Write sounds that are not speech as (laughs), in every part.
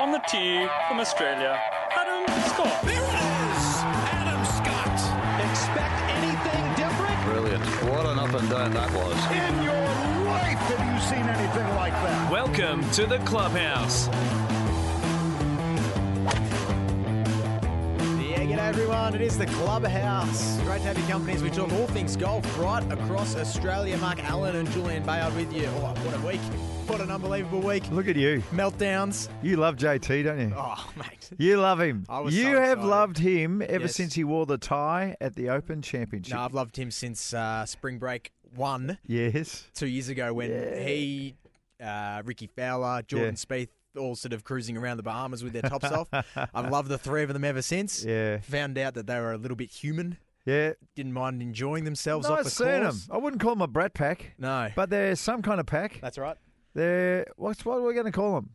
On the tee from Australia, Adam Scott. There it is! Adam Scott. Expect anything different? Brilliant. What an up and down that was. In your life have you seen anything like that? Welcome to the clubhouse. G'day everyone. It is the Clubhouse. Great to have your company as we talk all things golf right across Australia. Mark Allen and Julian Bayard with you. Oh, what a week. What an unbelievable week. Look at you. Meltdowns. You love JT, don't you? Oh, (laughs) mate. You love him. I was you so have excited. loved him ever Yes. since he wore the tie at the Open Championship. No, I've loved him since uh, Spring Break 1 yes. two years ago when he, uh, Rickie Fowler, Jordan Yeah. Spieth, all sort of cruising around the Bahamas with their tops (laughs) off. I've loved the three of them ever since. Yeah. Found out that they were a little bit human. Yeah. Didn't mind enjoying themselves No, off I've the seen course. I wouldn't call them a brat pack, No, but they're some kind of pack. that's right. They're what's what are we going to call them?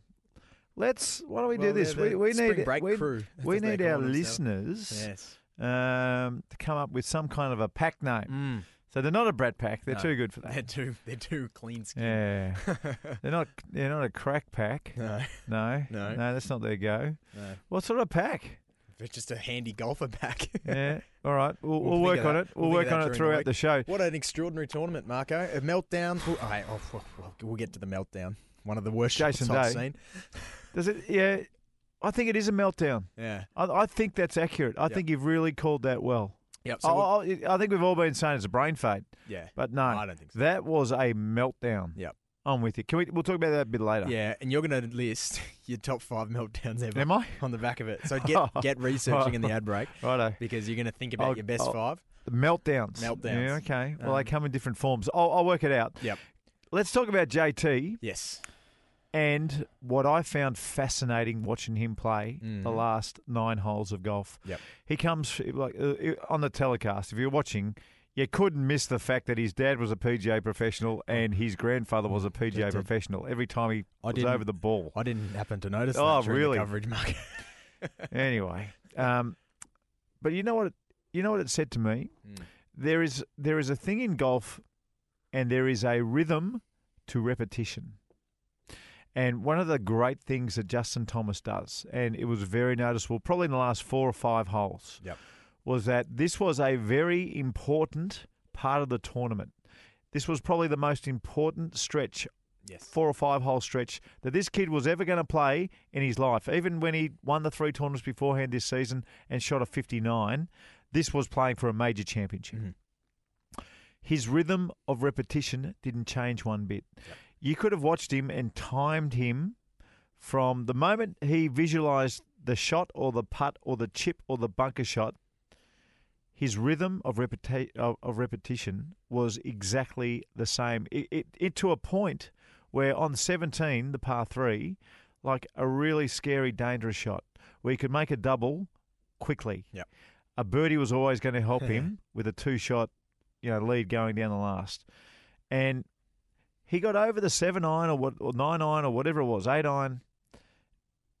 Let's. Why don't we Well, do this? We, we need break we, crew, we need our listeners Yes. um, to come up with some kind of a pack name. Mm. So they're not a brat pack. They're No. too good for that. They're too they're too clean skin. Yeah. (laughs) they're not. They're not a crack pack. No, No. (laughs) No. No, that's not their go. no. What sort of pack? They're just a handy golfer pack. (laughs) Yeah. All right. We'll, We'll we'll, work on that- it. we'll We'll work on it during the throughout the show. What an extraordinary tournament, Marco. A meltdown. Oh, oh, well, well, we'll get to the meltdown. One of the worst Jason shots I've seen. Does it? Yeah. I think it is a meltdown. Yeah. I, I think that's accurate. I Yep. think you've really called that well. Yep. I, So we'll- I, think we've all been saying it's a brain fade, yeah. but no, I don't think so. that was a meltdown. Yep. I'm with you. Can we? We'll talk about that a bit later. Yeah, and you're going to list (laughs) your top five meltdowns ever Am I? (laughs) on the back of it. So get (laughs) get researching in the ad break Righto. because you're going to think about I'll- your best I'll- five. The meltdowns. Meltdowns. Yeah. Okay. Well, they Um, come in different forms. I'll, I'll work it out. Yep. Let's talk about JT. Yes. And what I found fascinating watching him play the Mhm. last nine holes of golf. Yep. He comes like uh, on the telecast. If you're watching, you couldn't miss the fact that his dad was a PGA professional and his grandfather was a PGA did. professional. Every time he I was over the ball. I didn't happen to notice Oh, really? the coverage, Mark. (laughs) (laughs) anyway, um, but you know what? It, you know what it said to me. Mm. There is there is a thing in golf, and there is a rhythm to repetition. And one of the great things that Justin Thomas does, and it was very noticeable, probably in the last four or five holes, Yep. was that this was a very important part of the tournament. This was probably the most important stretch Yes. four or five hole stretch that this kid was ever going to play in his life. Even when he won the three tournaments beforehand this season and shot a 59, this was playing for a major championship. Mhm. His rhythm of repetition didn't change one bit. You could have watched him and timed him from the moment he visualized the shot or the putt or the chip or the bunker shot. His rhythm of, repeti- of, of repetition was exactly the same. It, it, it to a point where on 17, the par three, like a really scary, dangerous shot where he could make a double quickly. Yep. A birdie was always going to help (laughs) him with a two shot, you know, lead going down the last. And he got over the seven iron or what or nine iron or whatever it was, eight iron.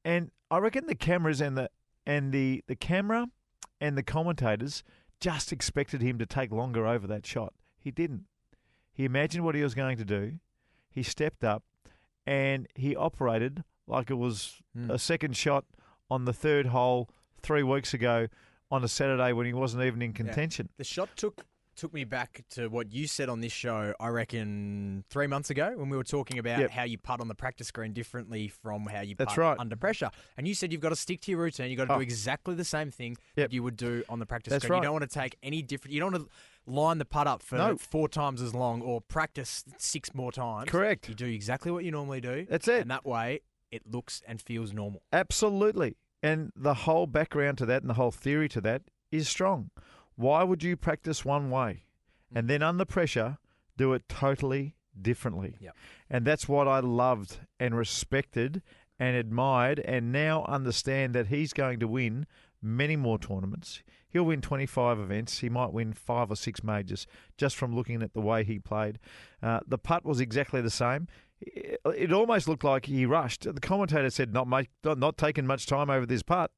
And I reckon the cameras and the and the, the camera and the commentators just expected him to take longer over that shot. He didn't. He imagined what he was going to do. He stepped up and he operated like it was Mm. a second shot on the third hole three weeks ago on a Saturday when he wasn't even in contention. The shot took took me back to what you said on this show. I reckon three months ago when we were talking about Yep. how you putt on the practice green differently from how you That's putt right. under pressure. And you said you've got to stick to your routine. You've got to Oh. do exactly the same thing Yep. that you would do on the practice That's green. right. You don't want to take any different. You don't want to line the putt up for No. four times as long or practice six more times. Correct. You do exactly what you normally do. That's it. And that way, it looks and feels normal. Absolutely. And the whole background to that and the whole theory to that is strong. Why would you practice one way and then under pressure do it totally differently? Yep. And that's what I loved and respected and admired and now understand that he's going to win many more tournaments. He'll win 25 events. He might win five or six majors just from looking at the way he played. Uh, the putt was exactly the same. It it almost looked like he rushed. The commentator said, "Not much, not, not taking much time over this putt."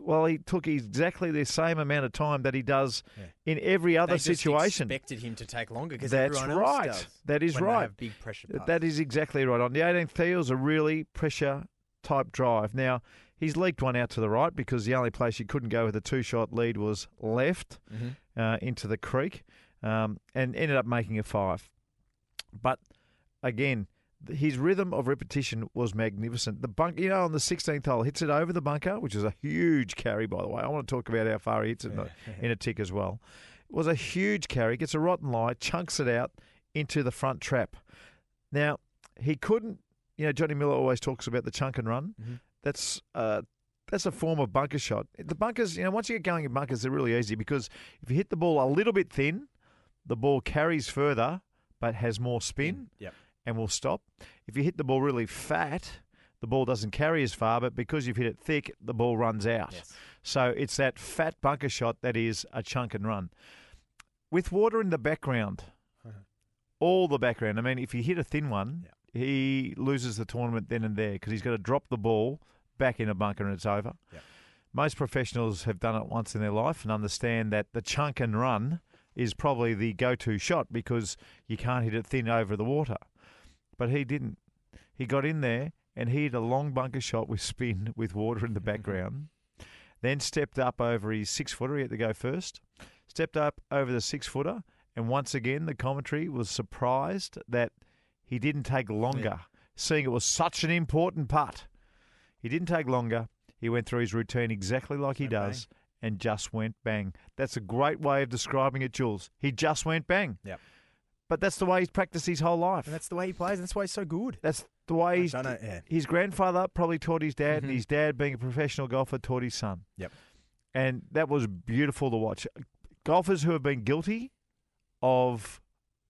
Well, he took exactly the same amount of time that he does Yeah. in every other They situation. expected him to take longer because That's right. That is right. big pressure putts. That is exactly right. On the 18th tee, it was a really pressure type drive. Now, he's leaked one out to the right because the only place you couldn't go with a two shot lead was left uh, into the creek um, and ended up making a five. But again, his rhythm of repetition was magnificent. The bunk, you know, on the 16th hole, hits it over the bunker, which is a huge carry, by the way. I want to talk about how far he hits it in, the, in a tick as well. It was a huge carry, gets a rotten lie, chunks it out into the front trap. Now, he couldn't, you know, Johnny Miller always talks about the chunk and run. That's uh, that's a form of bunker shot. The bunkers, you know, once you get going in bunkers, they're really easy because if you hit the ball a little bit thin, the ball carries further but has more spin Yep. And will stop. If you hit the ball really fat, the ball doesn't carry as far, but because you've hit it thick, the ball runs out. Yes. So it's that fat bunker shot that is a chunk and run. With water in the background, (laughs) all the background. I mean, if you hit a thin one, he loses the tournament then and there because he's got to drop the ball back in a bunker and it's over. Yep. Most professionals have done it once in their life and understand that the chunk and run is probably the go-to shot because you can't hit it thin over the water. But he didn't. He got in there and he hit a long bunker shot with spin (laughs) with water in the mm-hmm. background. then stepped up over his six footer. He had to go first. Stepped up over the six footer. And once again, the commentary was surprised that he didn't take longer, seeing it was such an important putt. He didn't take longer. He went through his routine exactly like he bang. does and just went bang. That's a great way of describing it, Jules. He just went bang. Yep. But that's the way he's practiced his whole life. And that's the way he plays. And that's why he's so good. That's the way he's. know, yeah. His grandfather probably taught his dad, and Mhm. his dad, being a professional golfer, taught his son. Yep. And that was beautiful to watch. Golfers who have been guilty of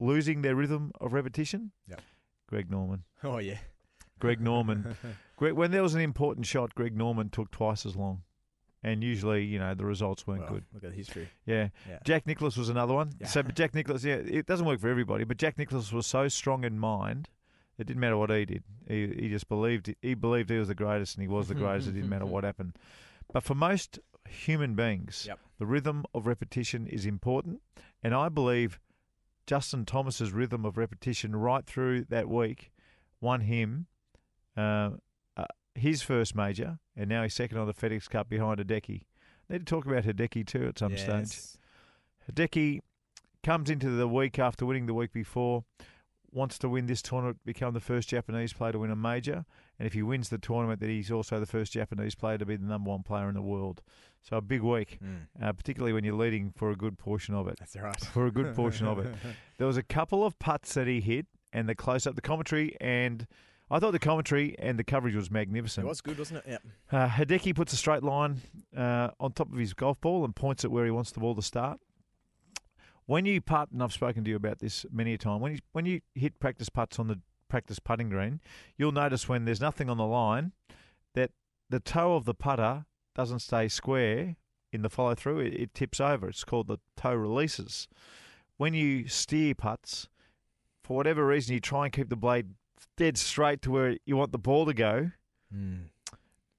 losing their rhythm of repetition. Yep. Greg Norman. Oh, yeah. Greg Norman. (laughs) Greg, when there was an important shot, Greg Norman took twice as long. And usually, you know, the results weren't Well, good. Look at the history. Yeah. Yeah. Jack Nicklaus was another one. Yeah. So, but Jack Nicklaus, yeah, it doesn't work for everybody, but Jack Nicklaus was so strong in mind, it didn't matter what he did. He, he just believed he believed he was the greatest, and he was the (laughs) greatest. it didn't matter what happened. But for most human beings, Yep. the rhythm of repetition is important, and I believe Justin Thomas's rhythm of repetition right through that week won him uh, his first major, and now he's second on the FedEx Cup behind Hideki. Need to talk about Hideki too at some stage. Yes. Hideki comes into the week after winning the week before, wants to win this tournament, become the first Japanese player to win a major, and if he wins the tournament, that he's also the first Japanese player to be the number one player in the world. So a big week, Mm. uh, particularly when you're leading for a good portion of it. That's right. For a good portion of it, (laughs) there was a couple of putts that he hit, and the close up, the commentary, and I thought the commentary and the coverage was magnificent. It was good, wasn't it? Yeah. Uh, Hideki puts a straight line uh, on top of his golf ball and points it where he wants the ball to start. When you putt, and I've spoken to you about this many a time, when you when you hit practice putts on the practice putting green, you'll notice when there's nothing on the line that the toe of the putter doesn't stay square in the follow through. It, it tips over. It's called the toe releases. When you steer putts, for whatever reason, you try and keep the blade dead straight to where you want the ball to go Mm.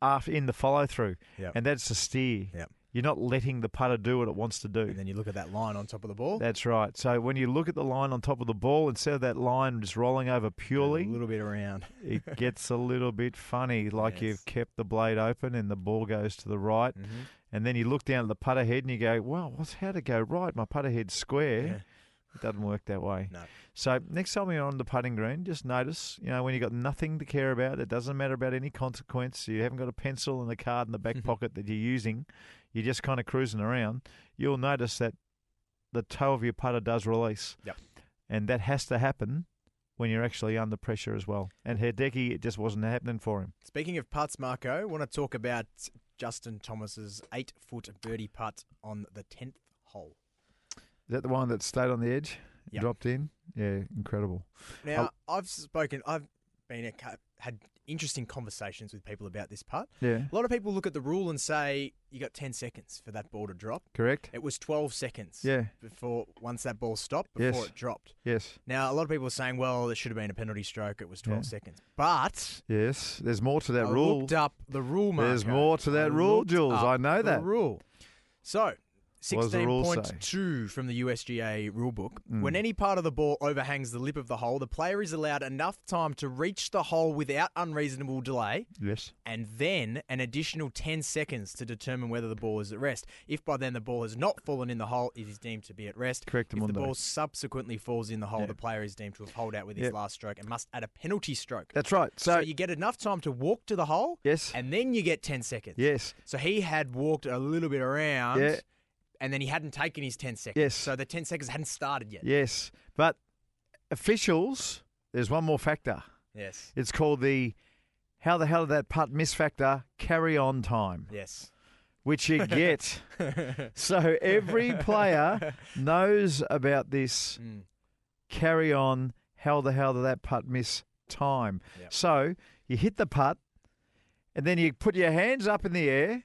after in the follow through, Yep. and that's a steer. Yep. You're not letting the putter do what it wants to do. And then you look at that line on top of the ball. That's right. So when you look at the line on top of the ball, instead of that line just rolling over purely a little bit around. (laughs) it gets a little bit funny, like Yes. you've kept the blade open and the ball goes to the right, Mhm. and then you look down at the putter head and you go, "Well, what's how to go right? My putter head's square." Yeah. It doesn't work that way. No. So next time you're on the putting green, just notice, you know, when you've got nothing to care about, it doesn't matter about any consequence. You haven't got a pencil and a card in the back (laughs) pocket that you're using. You're just kind of cruising around. You'll notice that the toe of your putter does release. Yep. And that has to happen when you're actually under pressure as well. And Hideki, it just wasn't happening for him. Speaking of putts, Marco, I want to talk about Justin Thomas's eight foot birdie putt on the 10th hole. Is that the one that stayed on the edge, Yep. dropped in? Yeah, incredible. Now, I've spoken, I've been a, had interesting conversations with people about this putt. Yeah, A lot of people look at the rule and say you got 10 seconds for that ball to drop. correct. It was 12 seconds Yeah, before once that ball stopped before Yes. it dropped. yes, Now, a lot of people are saying, well, there should have been a penalty stroke. It was 12 Yeah. seconds. But yes. There's more to that I rule. looked up the rule, Marco. There's more to that I rule, Jules. I know that. rule. So, What does the rule say? 16.2 from the USGA rulebook. Mm. When any part of the ball overhangs the lip of the hole, the player is allowed enough time to reach the hole without unreasonable delay Yes. and then an additional 10 seconds to determine whether the ball is at rest. If by then the ball has not fallen in the hole, it is deemed to be at rest. Correct, If the ball subsequently falls in the hole, Yeah. the player is deemed to have holed out with his Yeah. last stroke and must add a penalty stroke. That's right. so, So, you get enough time to walk to the hole, yes. and then you get 10 seconds. Yes. So he had walked a little bit around, Yeah. And then he hadn't taken his 10 seconds. Yes. So the 10 seconds hadn't started yet. Yes. But officials, there's one more factor. Yes. It's called the how the hell did that putt miss factor carry on time, Yes. which you (laughs) get. so every player (laughs) knows about this Mm. carry on, how the hell did that putt miss time. Yep. So you hit the putt, and then you put your hands up in the air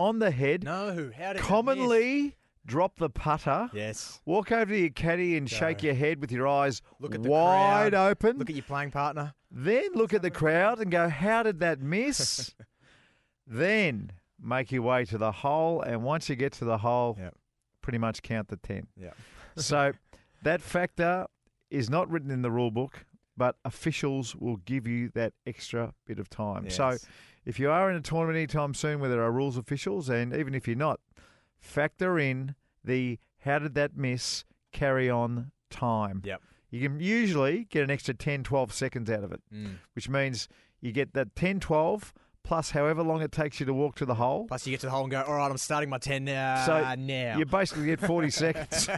on the head, No, how did commonly drop the putter. Yes. Walk over to your caddy and Go. shake your head with your eyes Look at the wide crowd. open. Look at your playing partner. then look at the crowd and go, how did that miss? (laughs) then make your way to the hole. And once you get to the hole, Yep. pretty much count the 10. Yeah. (laughs) So that factor is not written in the rule book, but officials will give you that extra bit of time. Yes. So. If you are in a tournament anytime soon where there are rules officials, and even if you're not, factor in the how did that miss carry on time. Yep. You can usually get an extra 10, 12 seconds out of it, Mm. which means you get that 10, 12 plus however long it takes you to walk to the hole. Plus, you get to the hole and go, all right, I'm starting my 10 now. So now. You basically get 40 (laughs) seconds.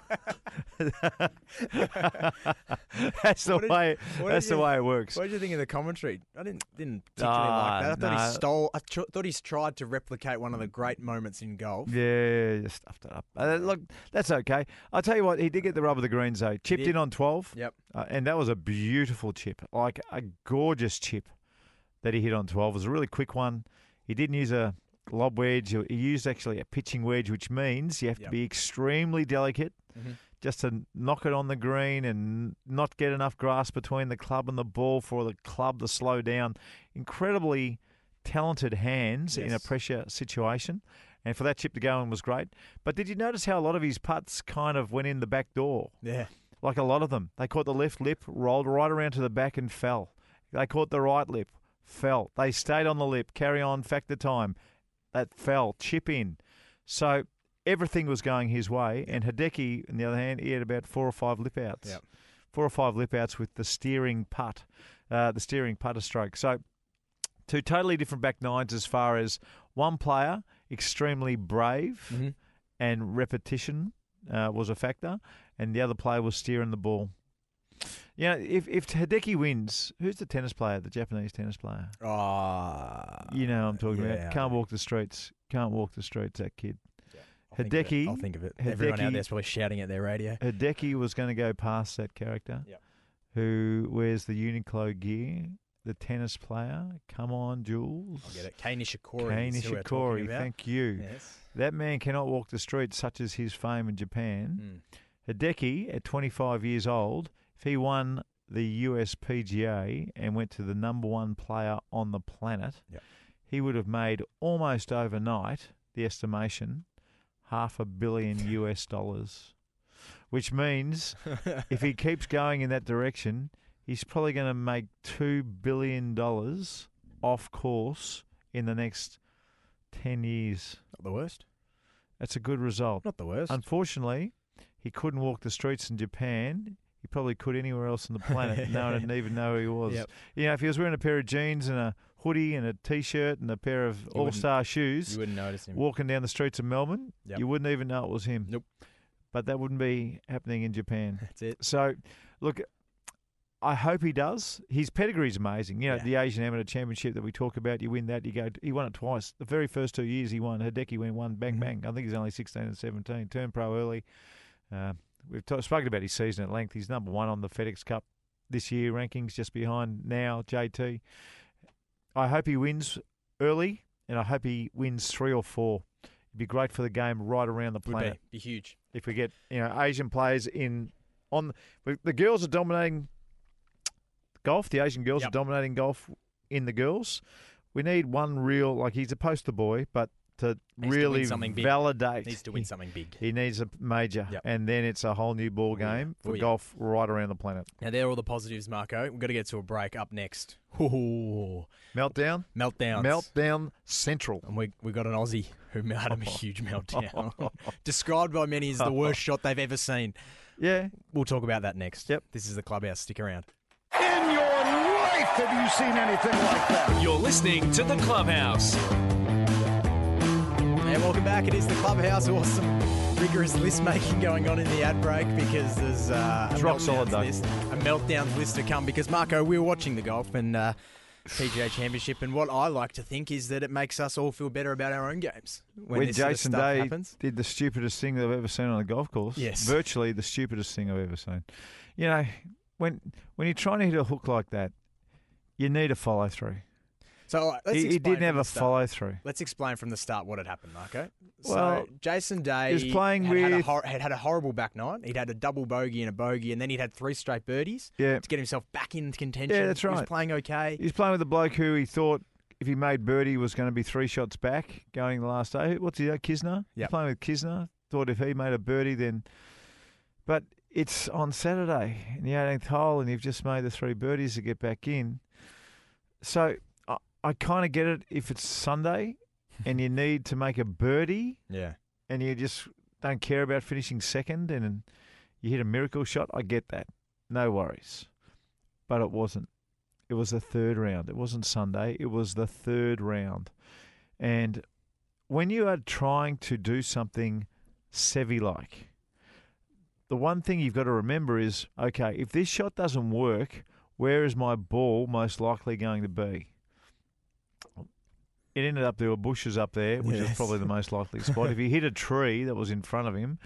(laughs) that's the did- way. That's did the way it works. What did you think of the commentary? I didn't didn't particularly Ah, like that. I thought no. he stole. I tr- thought he's tried to replicate one of the great moments in golf. Yeah, you stuffed it up. Uh, look, that's okay. I'll tell you what, he did get the rub of the greens though. Chipped in on 12, Yep. uh, and that was a beautiful chip, like a gorgeous chip that he hit on 12. It was a really quick one. He didn't use a lob wedge. He used actually a pitching wedge, which means you have Yep. to be extremely delicate Mhm. just to knock it on the green and not get enough grass between the club and the ball for the club to slow down. Incredibly talented hands in a pressure situation. And for that chip to go in was great. But did you notice how a lot of his putts kind of went in the back door? Yeah. Like a lot of them. They caught the left lip, rolled right around to the back and fell. They caught the right lip, fell. They stayed on the lip, carry on, factor time. That fell, chip in. So everything was going his way. And Hideki, on the other hand, he had about four or five lip outs. Yep. Four or five lip outs with the steering putt, uh, the steering putter stroke. So two totally different back nines as far as one player, extremely brave Mhm. and repetition uh, was a factor, and the other player was steering the ball. You know, if if Hideki wins, who's the tennis player, the Japanese tennis player? Oh, You know, I'm talking yeah, about. Can't walk the streets. Can't walk the streets. That kid. I'll think. Hideki- I'll think of it. Everyone out Hideki- there's probably shouting at their radio. Hideki was going to go past that character, Yep. who wears the Uniqlo gear. The tennis player. Come on, Jules. I'll get it. Kei Nishikori. Kei is who we're talking Nishikori. Thank you. Yes. That man cannot walk the streets, such as his fame in Japan. Mm. Hideki, at 25 years old, he won the US PGA and went to the number one player on the planet, Yep. he would have made almost overnight, the estimation, half a billion (laughs) US dollars. Which means (laughs) if he keeps going in that direction, he's probably going to make $2 billion off course in the next 10 years. Not the worst. That's a good result. Not the worst. Unfortunately, he couldn't walk the streets in Japan. He probably could anywhere else on the planet. (laughs) no one would even know who he was. Yep. You know, if he was wearing a pair of jeans and a hoodie and a t-shirt and a pair of all-star shoes, you wouldn't notice him. walking down the streets of Melbourne, Yep. you wouldn't even know it was him. Nope. But that wouldn't be happening in Japan. That's it. So, look, I hope he does. His pedigree is amazing. You know, Yeah. the Asian Amateur Championship that we talk about, you win that, you go. He won it twice. The very first two years he won, Hideki went one, bang Mhm. bang. I think he's only sixteen and seventeen. Turned pro early. Uh, we've ta spoken about his season at length. He's number one on the FedEx Cup this year rankings, just behind now JT. I hope he wins early, and I hope he wins three or four. It'd be great for the game right around the Would planet be. Be huge. if we get you know Asian players in on the, the girls are dominating golf. The Asian girls Yep. are dominating golf in the girls. We need one real like he's a poster boy, but to win really something big. validate. Needs to win something big. He needs a major, Yep. and then it's a whole new ball oh, game Oh, for yeah. golf right around the planet. Now, there are all the positives, Marco. We've got to get to a break up next. Ooh, (laughs) Meltdown, meltdowns. meltdown central. And we, we got an Aussie who had a (laughs) huge meltdown. (laughs) Described by many as the worst shot they've ever seen. Yeah, We'll talk about that next. Yep. This is the clubhouse. Stick around. In your life have you seen anything like that? You're listening to The Clubhouse. Welcome back. It is the clubhouse. Awesome, rigorous list making going on in the ad break because there's uh, a rock solid, meltdowns list, a meltdowns list to come. Because Marco, we were watching the golf and uh, PGA Championship, and what I like to think is that it makes us all feel better about our own games when, when this sort of stuff Day happens. did the stupidest thing that I've ever seen on a golf course. Yes. virtually the stupidest thing I've ever seen. You know, when when you're trying to hit a hook like that, you need a follow through. So let's He, he didn't have a follow through. Let's explain from the start what had happened, Marco. So Jason Day he was playing had, had, a with- hor- had had a horrible back nine. He'd had a double bogey and a bogey, and then he'd had three straight birdies Yeah, to get himself back into contention. Yeah, that's right. He was playing okay. he's playing with a bloke who he thought if he made birdie was going to be three shots back going the last day. What's he? uh, Kisner. Yep. playing with Kisner. Thought if he made a birdie, then. But it's on Saturday in the 18th hole, and you've just made the three birdies to get back in. So I, kind of get it if it's Sunday (laughs) and you need to make a birdie Yeah. and you just don't care about finishing second and you hit a miracle shot, I get that. No worries. But it wasn't. It was the third round. It wasn't Sunday. It was the third round. And when you are trying to do something Seve like, the one thing you've got to remember is okay, if this shot doesn't work, where is my ball most likely going to be? It ended up there were bushes up there, which is probably the most likely (laughs) spot. if he hit a tree that was in front of him,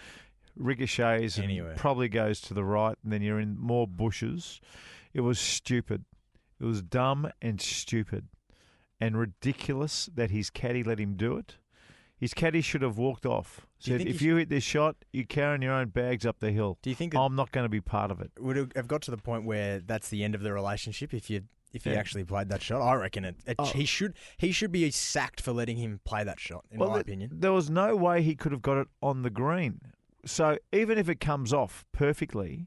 ricochets and probably goes to the right, and then you're in more bushes. It was stupid. It was dumb and stupid and ridiculous that his caddy let him do it. His caddy should have walked off. Do you Said, if you hit this shot, you're carrying your own bags up the hill. Do you think that I'm not going to be part of it. would it have got to the point where that's the end of the relationship if you if he Yeah. actually played that shot? I reckon it. it Oh. He should he should be sacked for letting him play that shot. In my th- opinion. there was no way he could have got it on the green. So even if it comes off perfectly,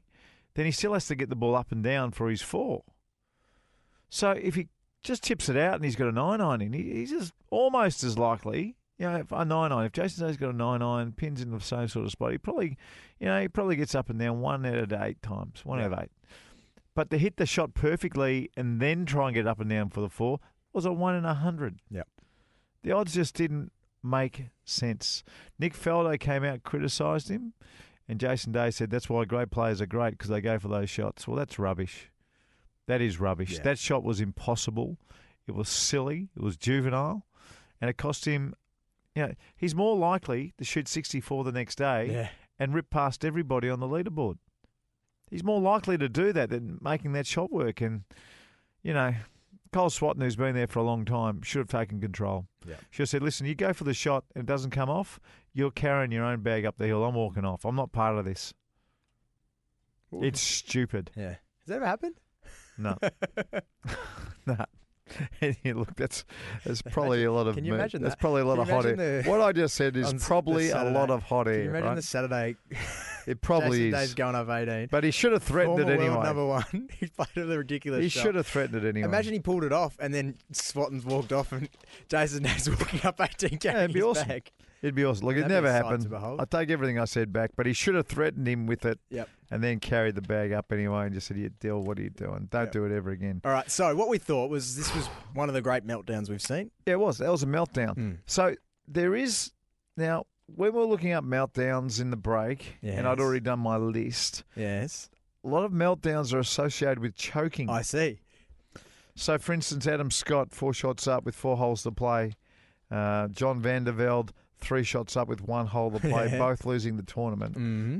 then he still has to get the ball up and down for his four. So if he just tips it out and he's got a nine iron in, he- he's just almost as likely. You know, if a nine iron. If Jason Day's got a nine iron, pins in the same sort of spot, he probably, you know, he probably gets up and down one out of eight times, one out of eight. But to hit the shot perfectly and then try and get up and down for the four was a one in a hundred. Yep. The odds just didn't make sense. Nick Faldo came out, criticised him, and Jason Day said that's why great players are great because they go for those shots. Well, that's rubbish. That is rubbish. Yeah. That shot was impossible. It was silly. It was juvenile, and it cost him. You know, he's more likely to shoot 64 the next day Yeah. and rip past everybody on the leaderboard. He's more likely to do that than making that shot work. And, you know, Cole Swatton, who's been there for a long time, should have taken control. Yeah. Should have said, listen, you go for the shot and it doesn't come off, you're carrying your own bag up the hill. I'm walking off. I'm not part of this. It's stupid. Yeah. Has that ever happened? No. (laughs) (laughs) no. (laughs) Yeah, Look, that's that's (laughs) probably a lot of Can you imagine that's that? probably a lot of hot air. the- what I just said is on s- the probably a lot of hot air. Can you imagine right? the Saturday? (laughs) It probably Jason is. Day's going up 18. But he should have threatened Former it anyway. number one. he played a ridiculous He shot. should have threatened it anyway. Imagine he pulled it off and then Swatton's walked off and Jason Day's walking up 18 carrying it'd be awesome. bag. It'd be awesome. Look, it That'd be never a sight to happened. behold. I take everything I said back, but he should have threatened him with it Yep. and then carried the bag up anyway and just said, "You Dill, what are you doing? Don't do it ever again." All right, so what we thought was this was one of the great meltdowns we've seen. Yeah, it was. That was a meltdown. Mm. So there is now when we're looking up meltdowns in the break, and I'd already done my list. Yes. A lot of meltdowns are associated with choking. I see. So, for instance, Adam Scott, four shots up with four holes to play. Uh, John Van de Velde, three shots up with one hole to play, (laughs) both losing the tournament. Mm-hmm.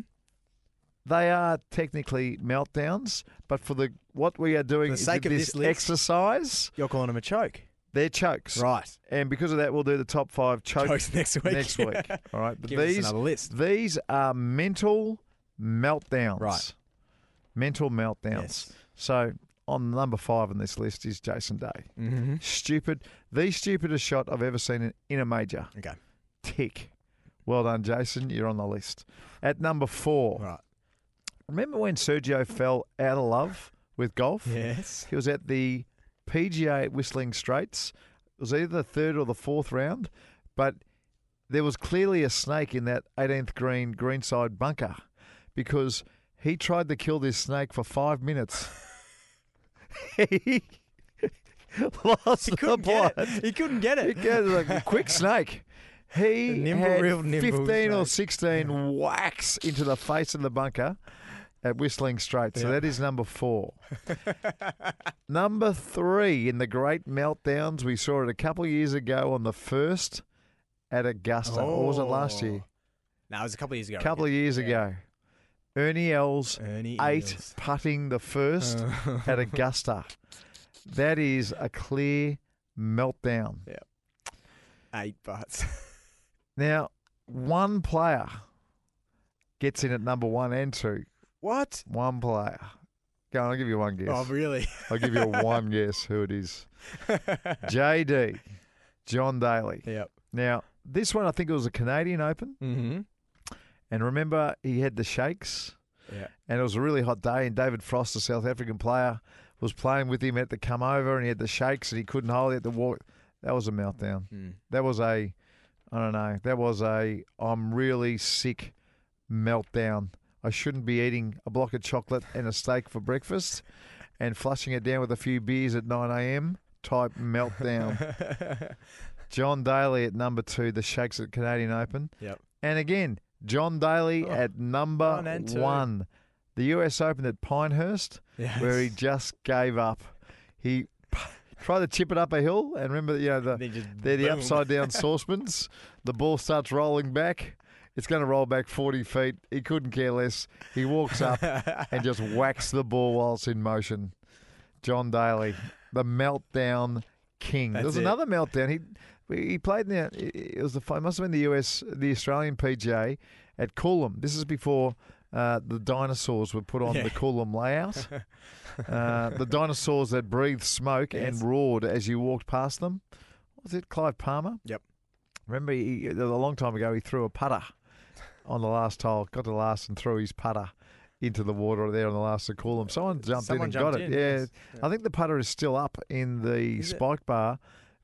They are technically meltdowns, but for the what we are doing For the sake of this list- exercise, You're calling them a choke. they're chokes. Right. And because of that, we'll do the top five chokes Chokes next week. next week. (laughs) All right. But Give these another list. these are mental meltdowns. Right. Mental meltdowns. Yes. So on number five on this list is Jason Day. Mm-hmm. Stupid. The stupidest shot I've ever seen in, in a major. Okay. Tick. Well done, Jason. You're on the list. At number four, Right. remember when Sergio fell out of love with golf? Yes. He was at the PGA at Whistling Straits. It was either the third or the fourth round, but there was clearly a snake in that 18th green greenside bunker because he tried to kill this snake for five minutes. (laughs) (laughs) he (laughs) lost He the couldn't get plot. it. He couldn't get He it. like a quick snake. He nimble, had real nimble 15 or snake. 16 whacks into the face of the bunker at Whistling Straits. So Yeah. that is number four. (laughs) number three in the great meltdowns, we saw it a couple of years ago on the first at Augusta. Or was it last oh. year? No, it was a couple of years ago. A couple of years ago. Ernie Els, Ernie eight Els. putting the first (laughs) at Augusta. That is a clear meltdown. Eight putts. (laughs) Now, one player gets in at number one and two. what? One player. Go on, I'll give you one guess. Oh, really? I'll give you (laughs) one guess who it is. (laughs) JD, John Daly. yep. Now, this one I think it was a Canadian Open. Mm-hmm. And remember, he had the shakes. Yeah. And it was a really hot day, and David Frost, the South African player, was playing with him, had to come over, and he had the shakes, and he couldn't hold it, to walk. That was a meltdown. Mm. That was a, I don't know, that was a, I'm really sick meltdown. I shouldn't be eating a block of chocolate and a steak for breakfast and flushing it down with a few beers at 9 a.m. type meltdown. (laughs) John Daly at number two, the Shakes at Canadian Open. Yep. And again, John Daly Oh, at number one one. The US Open at Pinehurst, Yes. where he just gave up. He tried to chip it up a hill, and remember, you know, the, They they're the upside down (laughs) saucepans. The ball starts rolling back. It's going to roll back 40 feet. He couldn't care less. He walks up (laughs) and just whacks the ball while it's in motion. John Daly, the meltdown king. That's was it. another meltdown. He he played in the, it was the it must have been the US the Australian PGA at Coolum. This is before uh, the dinosaurs were put on Yeah. the Coolum layout. (laughs) uh, the dinosaurs that breathed smoke Yes. and roared as you walked past them. Was it Clive Palmer? Yep. Remember, he, a long time ago, he threw a putter on the last hole, got to the last and threw his putter into the water there on the last of Coolum. Someone jumped Someone in and jumped got it. in, yeah. yes. I think the putter is still up in the Is it? spike bar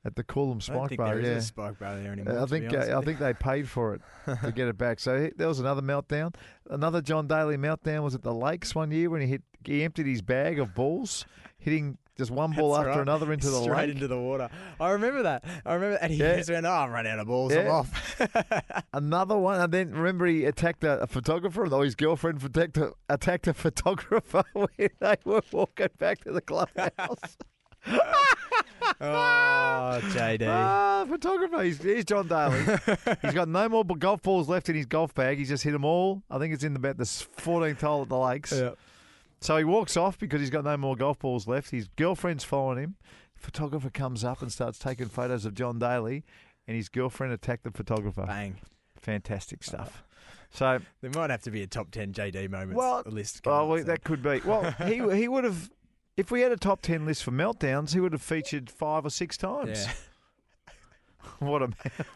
at the Coolum spike bar. there is yeah. a spike bar there anymore. I think uh, I think they paid for it to get it back. So he, there was another meltdown. Another John Daly meltdown was at the Lakes one year when he hit he emptied his bag of balls, hitting just one ball That's after right. another into the (laughs) Straight lake. into the water. I remember that. I remember, and he Yeah. just went, "Oh, I'm running out of balls. I'm off." (laughs) Another one, and then remember he attacked a, a photographer, or his girlfriend attacked a, attacked a photographer (laughs) when they were walking back to the clubhouse. (laughs) oh, JD. ah, photographer. He's, here's John Daly. (laughs) he's got no more golf balls left in his golf bag. He's just hit them all. I think it's in about the 14th hole at the Lakes. Yeah. So he walks off because he's got no more golf balls left. His girlfriend's following him. Photographer comes up and starts taking photos of John Daly, and his girlfriend attacked the photographer. Bang. Fantastic stuff. So, There might have to be a top ten JD moments Well, list. oh, well, that could be. Well, he he would have, if we had a top ten list for meltdowns, he would have featured five or six times. yeah. (laughs) What a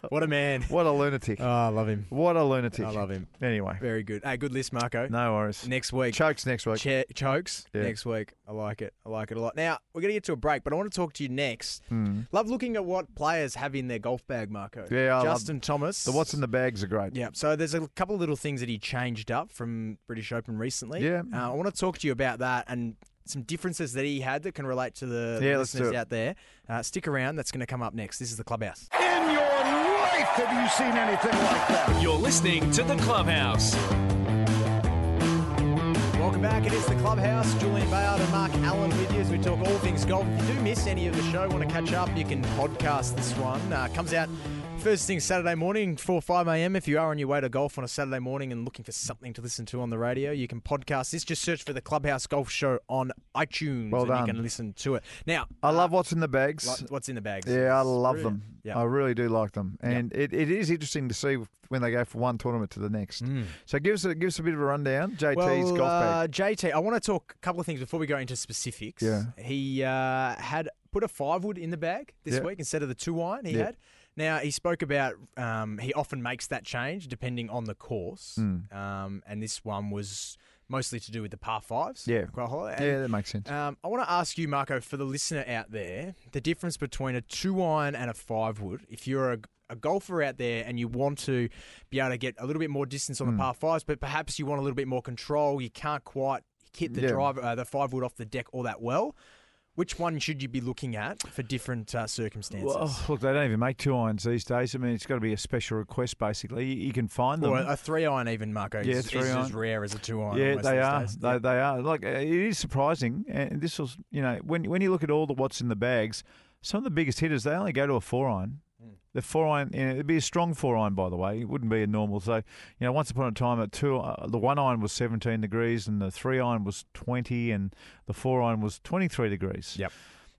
What a man. what a lunatic! Oh, I love him. What a lunatic! I love him. Anyway, Very good. Hey, good list, Marco. no worries. Next week. Chokes next week. Che- chokes Yeah. next week. I like it. I like it a lot. Now we're gonna get to a break, but I want to talk to you next. Love looking at what players have in their golf bag, Marco. Yeah, I Justin Thomas. The what's in the bags are great. Yeah, so there's a couple of little things that he changed up from British Open recently. Yeah. uh, I want to talk to you about that and some differences that he had that can relate to the Yeah, listeners out there. Uh, stick around. That's going to come up next. This is the Clubhouse. In your life have you seen anything like that? You're listening to The Clubhouse. Welcome back. It is the Clubhouse. Julian Bayard and Mark Allen with you as we talk all things golf. If you do miss any of the show, want to catch up, you can podcast this one. Uh, comes out first thing Saturday morning, 4 5 a.m. If you are on your way to golf on a Saturday morning and looking for something to listen to on the radio, you can podcast this. Just search for the Clubhouse Golf Show on iTunes Well and done. you can listen to it. Now, I love what's in the bags. like, what's in the bags? Yeah, I love brilliant. them. Yeah. I really do like them, and it, it is interesting to see when they go from one tournament to the next. So give us a, give us a bit of a rundown. JT's Mm. well, golf bag. uh, JT, I want to talk a couple of things before we go into specifics. Yeah. He uh, had put a five wood in the bag this Yeah. week instead of the two iron he had. Now he spoke about um, he often makes that change depending on the course, Mm. um, and this one was mostly to do with the par fives. Yeah. And, Yeah, that makes sense. Um, I want to ask you, Marco, for the listener out there, the difference between a two iron and a five wood. If you're a, a golfer out there and you want to be able to get a little bit more distance on Hmm. the par fives, but perhaps you want a little bit more control, you can't quite hit the Yeah. drive, uh, the five wood off the deck all that well. Which one should you be looking at for different uh, circumstances? Well, look, they don't even make two irons these days. I mean, it's got to be a special request, basically. You, you can find them. or a, a three iron, even Marco, Yeah, is, three is as rare as a two iron. yeah, they are. They, Yeah. they are. Like uh, it is surprising, and this was, you know, when when you look at all the what's in the bags, some of the biggest hitters they only go to a four iron. The four iron, you know, it'd be a strong four iron, by the way. It wouldn't be a normal. So, you know, once upon a time, at two, uh, the one iron was 17 degrees, and the three iron was 20, and the four iron was 23 degrees. Yep.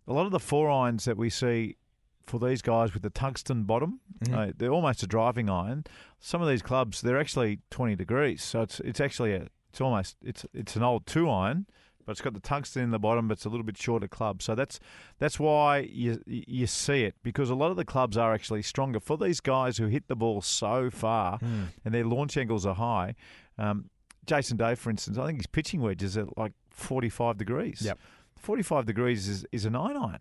A lot of the four irons that we see for these guys with the tungsten bottom, Mhm. uh, they're almost a driving iron. Some of these clubs, they're actually 20 degrees, so it's it's actually a it's almost it's it's an old two iron, but it's got the tungsten in the bottom, but it's a little bit shorter club. So that's that's why you you see it because a lot of the clubs are actually stronger for these guys who hit the ball so far Hmm. and their launch angles are high. Um, Jason Day, for instance, I think his pitching wedge is at like 45 degrees. Yep. 45 degrees is, is a nine iron.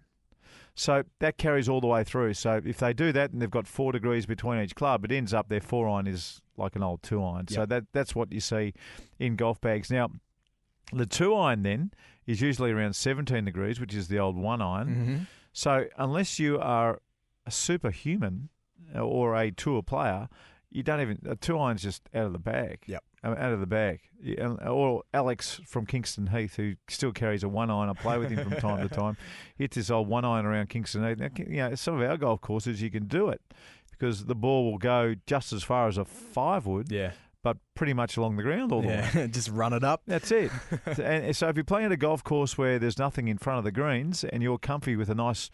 So that carries all the way through. So if they do that and they've got four degrees between each club, it ends up their four iron is like an old two iron. So that that's what you see in golf bags. Now, the two iron then is usually around 17 degrees, which is the old one iron. Mhm. So unless you are a superhuman or a tour player, you don't even a two iron's just out of the bag. Yep. Uh, out of the bag. Or Alex from Kingston Heath, who still carries a one iron. I play with him from time to (laughs) time. Hits this old one iron around Kingston Heath. Now, you know, some of our golf courses you can do it because the ball will go just as far as a five wood, Yeah. But pretty much along the ground all the way. Yeah. (laughs) Just run it up. That's it. (laughs) and so if you're playing at a golf course where there's nothing in front of the greens and you're comfy with a nice,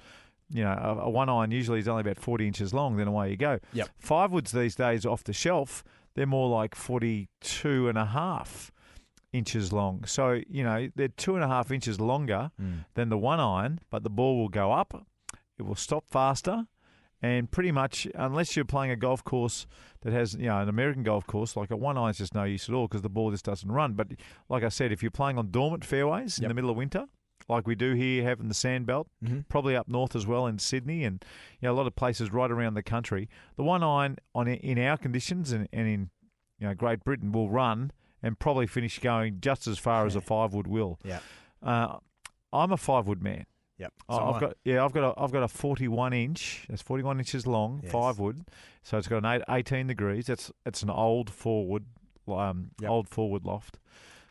you know, a, a one iron usually is only about 40 inches long, then away you go. Yep. Five woods these days off the shelf, they're more like 42 and a half inches long. So, you know, they're two and a half inches longer mm. than the one iron, but the ball will go up, it will stop faster. And pretty much, unless you're playing a golf course that has, you know, an American golf course, like a one iron's just no use at all because the ball just doesn't run. But like I said, if you're playing on dormant fairways in the middle of winter, like we do here, having the sand belt, Mhm. probably up north as well in Sydney, and you know a lot of places right around the country, the one iron on in our conditions and, and in you know Great Britain will run and probably finish going just as far as a five wood will. Yeah. Uh, I'm a five wood man. Yep. So am I've got yeah, I've got a I've got a 41 inch. That's 41 inches long, Yes. five wood. So it's got an eight, 18 degrees. That's it's an old forward, um, Yep. old forward loft.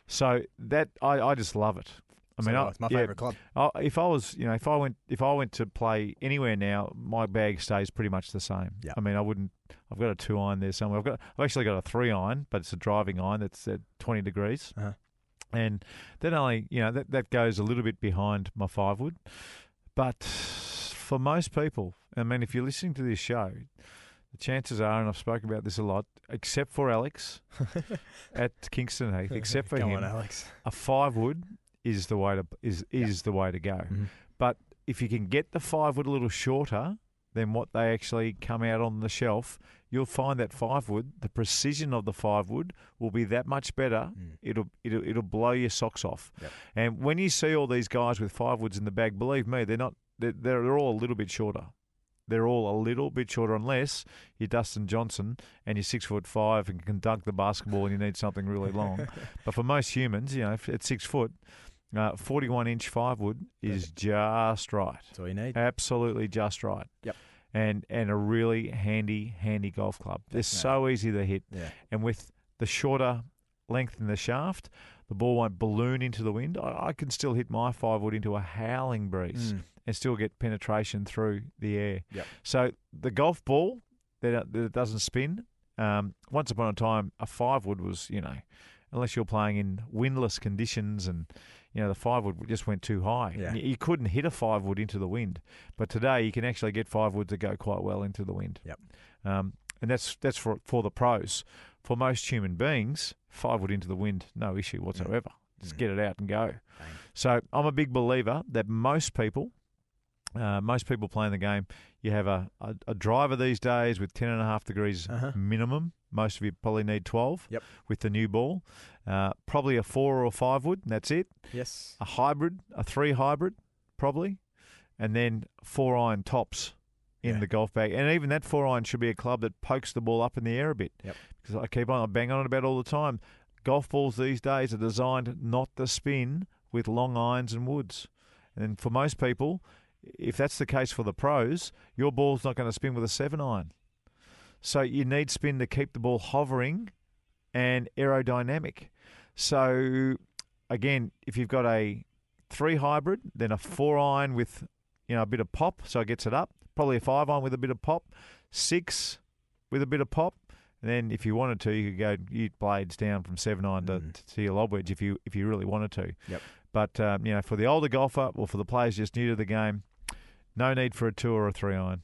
So that I, I just love it. I mean, do I. It's my yeah, favourite club. I, if I was, you know, if I went, if I went to play anywhere now, my bag stays pretty much the same. Yeah. I mean, I wouldn't. I've got a two iron there somewhere. I've got, I've actually got a three iron, but it's a driving iron that's at twenty degrees, Uh-huh. And that only, you know, that that goes a little bit behind my five wood. But for most people, I mean, if you're listening to this show, the chances are, and I've spoken about this a lot, except for Alex (laughs) at Kingston Heath, except for him, on, Alex. a five wood is the way to is is the way to go. Mhm. But if you can get the five wood a little shorter than what they actually come out on the shelf, you'll find that five wood, the precision of the five wood will be that much better. Mm. It'll it'll it'll blow your socks off. Yep. And when you see all these guys with five woods in the bag, believe me, they're not they're, they're all a little bit shorter. They're all a little bit shorter, unless you're Dustin Johnson and you're six foot five and can dunk the basketball and you need something really long. (laughs) but for most humans, you know, at six foot, uh, 41 inch five wood is just right. That's all you need. Absolutely just right. Yep. And and a really handy, handy golf club. They're so easy to hit. Yeah. And with the shorter length in the shaft, the ball won't balloon into the wind. I, I can still hit my five wood into a howling breeze Mm. and still get penetration through the air. Yep. So the golf ball that, that doesn't spin. Um, once upon a time, a five wood was you know, unless you're playing in windless conditions and you know the five wood just went too high. Yeah. You, couldn't hit a five wood into the wind. But today you can actually get five wood to go quite well into the wind. Yep. Um, and that's that's for for the pros. For most human beings, five wood into the wind, no issue whatsoever. Just Mm. get it out and go. Bang. So I'm a big believer that most people Uh, most people playing the game, you have a, a, a driver these days with 10 and a half degrees Uh-huh. minimum. Most of you probably need 12 Yep. with the new ball. Uh, probably a four or five wood, and that's it. Yes. A hybrid, a three hybrid, probably. And then four iron tops in Yeah. the golf bag. And even that four iron should be a club that pokes the ball up in the air a bit. Yep. Because I keep on, I bang on it about all the time. Golf balls these days are designed not to spin with long irons and woods. And for most people, if that's the case for the pros, your ball's not going to spin with a seven iron. So you need spin to keep the ball hovering and aerodynamic. So again, if you've got a three hybrid, then a four iron with you know a bit of pop, so it gets it up. Probably a five iron with a bit of pop, six with a bit of pop. And then if you wanted to, you could go you blades down from seven iron to, to your lob wedge if you if you really wanted to. Yep. But um, you know, for the older golfer or for the players just new to the game, no need for a two or a three iron.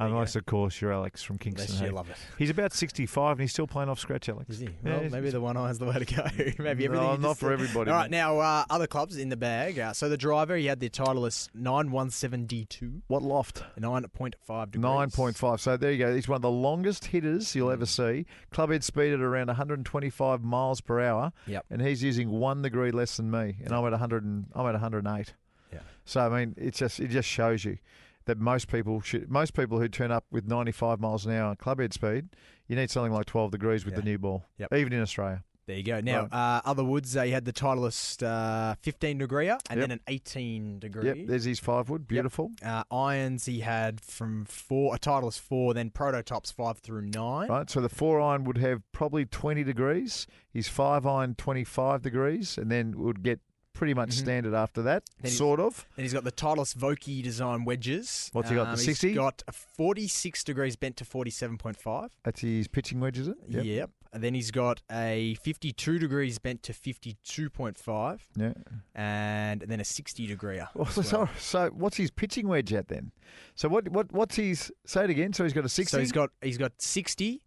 You Unless, of course, you're Alex from Unless Kingston. you Heath. love it. He's about 65 and he's still playing off scratch, Alex. Is he? Well, he's- maybe the one iron's the way to go. (laughs) maybe everything. No, you not for said. everybody, All right, mate. now uh, other clubs in the bag. Uh, so the driver, he had the Titleist 9172, What loft? 9.5 degrees. Nine point five. So there you go. He's one of the longest hitters you'll ever see. Club head speed at around 125 miles per hour. Yep. And he's using one degree less than me, and I'm at 100. And, I'm at 108. Yeah. So I mean, it just it just shows you that most people should most people who turn up with 95 miles an hour club head speed, you need something like 12 degrees with Yeah. the new ball. Yep. Even in Australia. There you go. Now, Right. uh, other woods, uh, you had the Titleist uh, 15 degree and Yep. then an 18 degree. Yep. There's his five wood. Beautiful. Uh, irons he had from four, a Titleist four, then prototypes five through nine. Right, so the four iron would have probably 20 degrees. His five iron 25 degrees, and then would get pretty much Mhm. standard after that, Then sort of. Then he's got the Titleist Vokey design wedges. What's he got, the Um, 60? He's got a 46 degrees bent to 47.5. That's his pitching wedge, is it? Yep. And then he's got a 52 degrees bent to 52.5, Yeah. and then a 60 degree. Well, so, so what's his pitching wedge at then? So what what what's his? Say it again. So he's got a 60. So he's got he's got 60,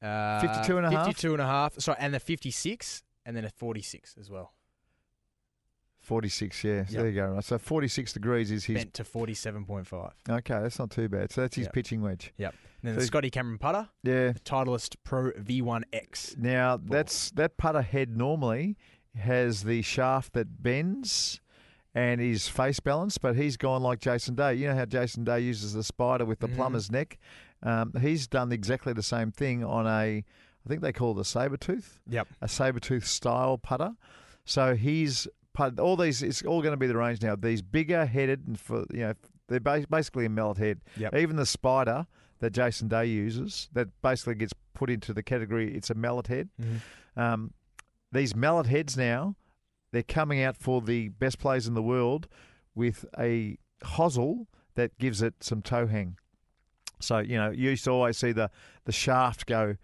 uh, 52 and a half? 52 and a half, sorry, and a 56, and then a 46 as well, 46. Yeah. So Yep. there you go. Right. So 46 degrees is his. bent to 47.5. Okay, that's not too bad. So that's his Yep. pitching wedge. Yep. And then So the Scotty Cameron putter, Yeah. the Titleist Pro V1X. Now that's that putter head normally has the shaft that bends and is face balanced, but he's gone like Jason Day. You know how Jason Day uses the spider with the Mhm. plumber's neck. Um, he's done exactly the same thing on a, I think they call it a saber tooth, Yep. a saber tooth style putter. So he's all these. It's all going to be the range now. These bigger headed and for you know they're ba- basically a mallet head. Yep. Even the spider that Jason Day uses that basically gets put into the category. It's a mallet head. Mhm. Um, these mallet heads now, they're coming out for the best players in the world with a hosel that gives it some toe hang. So you know you used to always see the the shaft go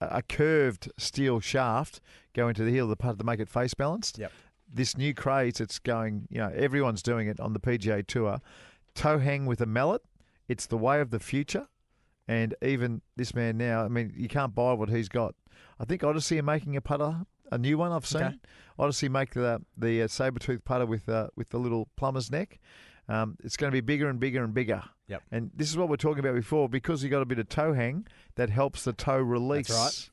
a a curved steel shaft go into the heel of the putter to make it face balanced. Yep. This new craze, it's going. You know everyone's doing it on the PGA Tour. Toe hang with a mallet. It's the way of the future. And even this man now, I mean, you can't buy what he's got. I think Odyssey are making a putter, a new one I've seen. Okay. Odyssey make the the uh, saber tooth putter with uh, with the little plumber's neck. Um, it's going to be bigger and bigger and bigger. Yep. And this is what we're talking about before because you got a bit of toe hang that helps the toe release. That's right.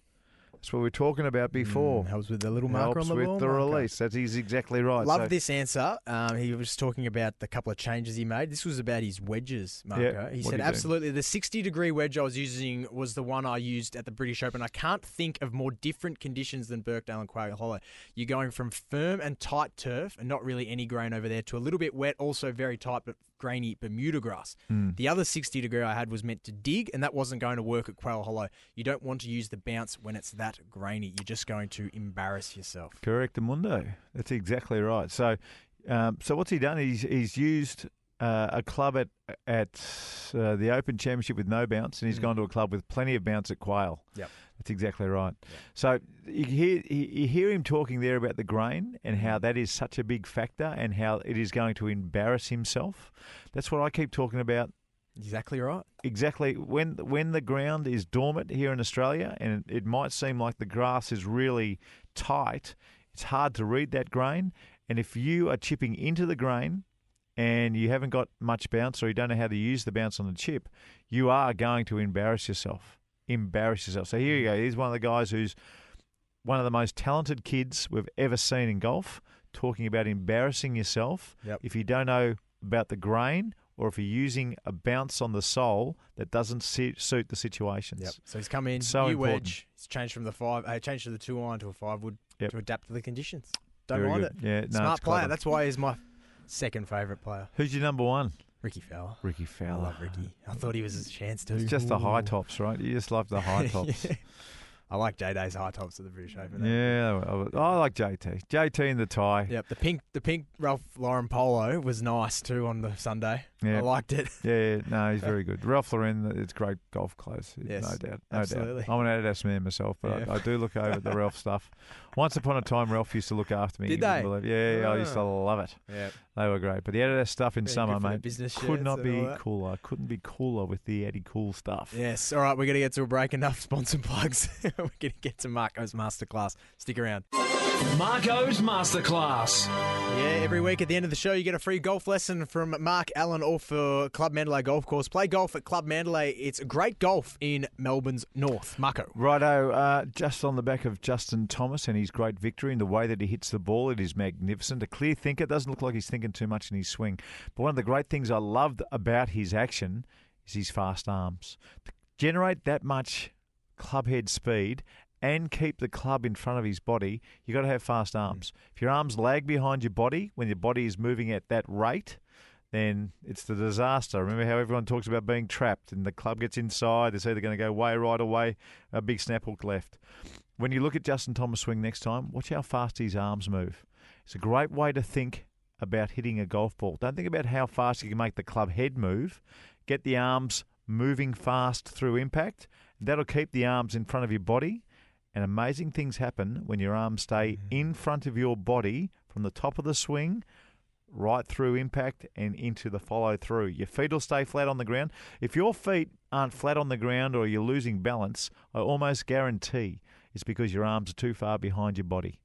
That's what we were talking about before. Mm, helps with the little marker helps on the with ball the marker. release. That is he's exactly right. Love So- this answer. Um, he was talking about the couple of changes he made. This was about his wedges, Marco. he what said, did he do? absolutely, the 60 degree wedge I was using was the one I used at the British Open. I can't think of more different conditions than Birkdale and Quail Hollow. You're going from firm and tight turf, and not really any grain over there, to a little bit wet, also very tight but grainy Bermuda grass. Hmm. The other 60 degree I had was meant to dig, and that wasn't going to work at Quail Hollow. You don't want to use the bounce when it's that grainy. You're just going to embarrass yourself. Correct, Mundo. That's exactly right. So, um, so what's he done? He's he's used uh, a club at at uh, the Open Championship with no bounce, and he's Mm. gone to a club with plenty of bounce at Quail. Yep. That's exactly right. So you hear you hear him talking there about the grain and how mm-hmm. that is such a big factor, and how it is going to embarrass himself. That's what I keep talking about Exactly right. exactly when when the ground is dormant here in Australia, and it might seem like the grass is really tight. It's hard to read that grain, and if you are chipping into the grain and you haven't got much bounce or you don't know how to use the bounce on the chip, you are going to embarrass yourself. Embarrass yourself. So here you go. He's one of the guys who's one of the most talented kids we've ever seen in golf, talking about embarrassing yourself Yep. if you don't know about the grain or if you're using a bounce on the sole that doesn't suit, suit the situations. Yep. So he's come in, So new important. wedge. He's changed from the five, uh, changed to the two iron to a five wood Yep. to adapt to the conditions. Don't Very mind good. it. Yeah, no, Smart player. clever. That's why he's my second favourite player. Who's your number one? Rickie Fowler. Rickie Fowler. I love Rickie. I thought he was a chance to. It's just the high tops, right? You just love the high (laughs) tops. I like J Day's high tops at the British Open. Yeah, I, I like JT. JT in the tie. Yep. The pink, the pink Ralph Lauren polo was nice too on the Sunday. Yeah. I liked it. Yeah, no, (laughs) he's very good. Ralph Lauren, it's great golf clothes, Yes, no doubt. No absolutely. doubt. I'm an Adidas man myself, but Yeah. I, I do look over the Ralph (laughs) stuff. Once upon a time, Ralph used to look after me. Did they? believe- Yeah, yeah, I used to Ah. love it. Yeah. They were great. But the Adidas stuff in Very summer, good mate, business could not be cooler. Couldn't be cooler with the Eddie Cool stuff. Yes. All right. We're gonna get to a break. Enough sponsor plugs. (laughs) we're gonna get to Marco's masterclass. Stick around. Marco's Masterclass. Yeah, every week at the end of the show, you get a free golf lesson from Mark Allen or for Club Mandalay Golf Course. Play golf at Club Mandalay. It's great golf in Melbourne's north. Marco. Righto, uh, just on the back of Justin Thomas and his great victory and the way that he hits the ball, it is magnificent. A clear thinker, doesn't look like he's thinking too much in his swing. But one of the great things I loved about his action is his fast arms. To generate that much club head speed and keep the club in front of his body, you've got to have fast arms. If your arms lag behind your body when your body is moving at that rate, then it's the disaster. Remember how everyone talks about being trapped and the club gets inside, it's either going to go way right or way a big snap hook left. When you look at Justin Thomas swing next time, watch how fast his arms move. It's a great way to think about hitting a golf ball. Don't think about how fast you can make the club head move. Get the arms moving fast through impact. That'll keep the arms in front of your body. And amazing things happen when your arms stay mm-hmm. in front of your body from the top of the swing right through impact and into the follow through. Your feet will stay flat on the ground. If your feet aren't flat on the ground or you're losing balance, I almost guarantee it's because your arms are too far behind your body.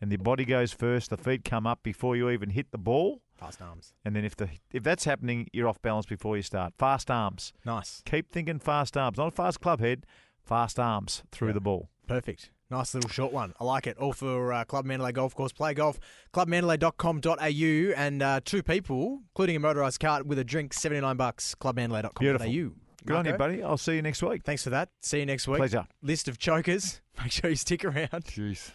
And the body goes first, the feet come up before you even hit the ball. Fast arms. And then if the if that's happening, you're off balance before you start. Fast arms. Nice. Keep thinking fast arms. Not a fast club head, fast arms through Yeah. the ball. Perfect. Nice little short one. I like it. All for uh, Club Mandalay Golf Course. Play golf. Clubmandalay.com.au and uh, two people, including a motorised cart with a drink, 79 bucks. Clubmandalay.com.au. Beautiful. Good on you, buddy. I'll see you next week. Thanks for that. See you next week. Pleasure. List of chokers. (laughs) Make sure you stick around. Jeez.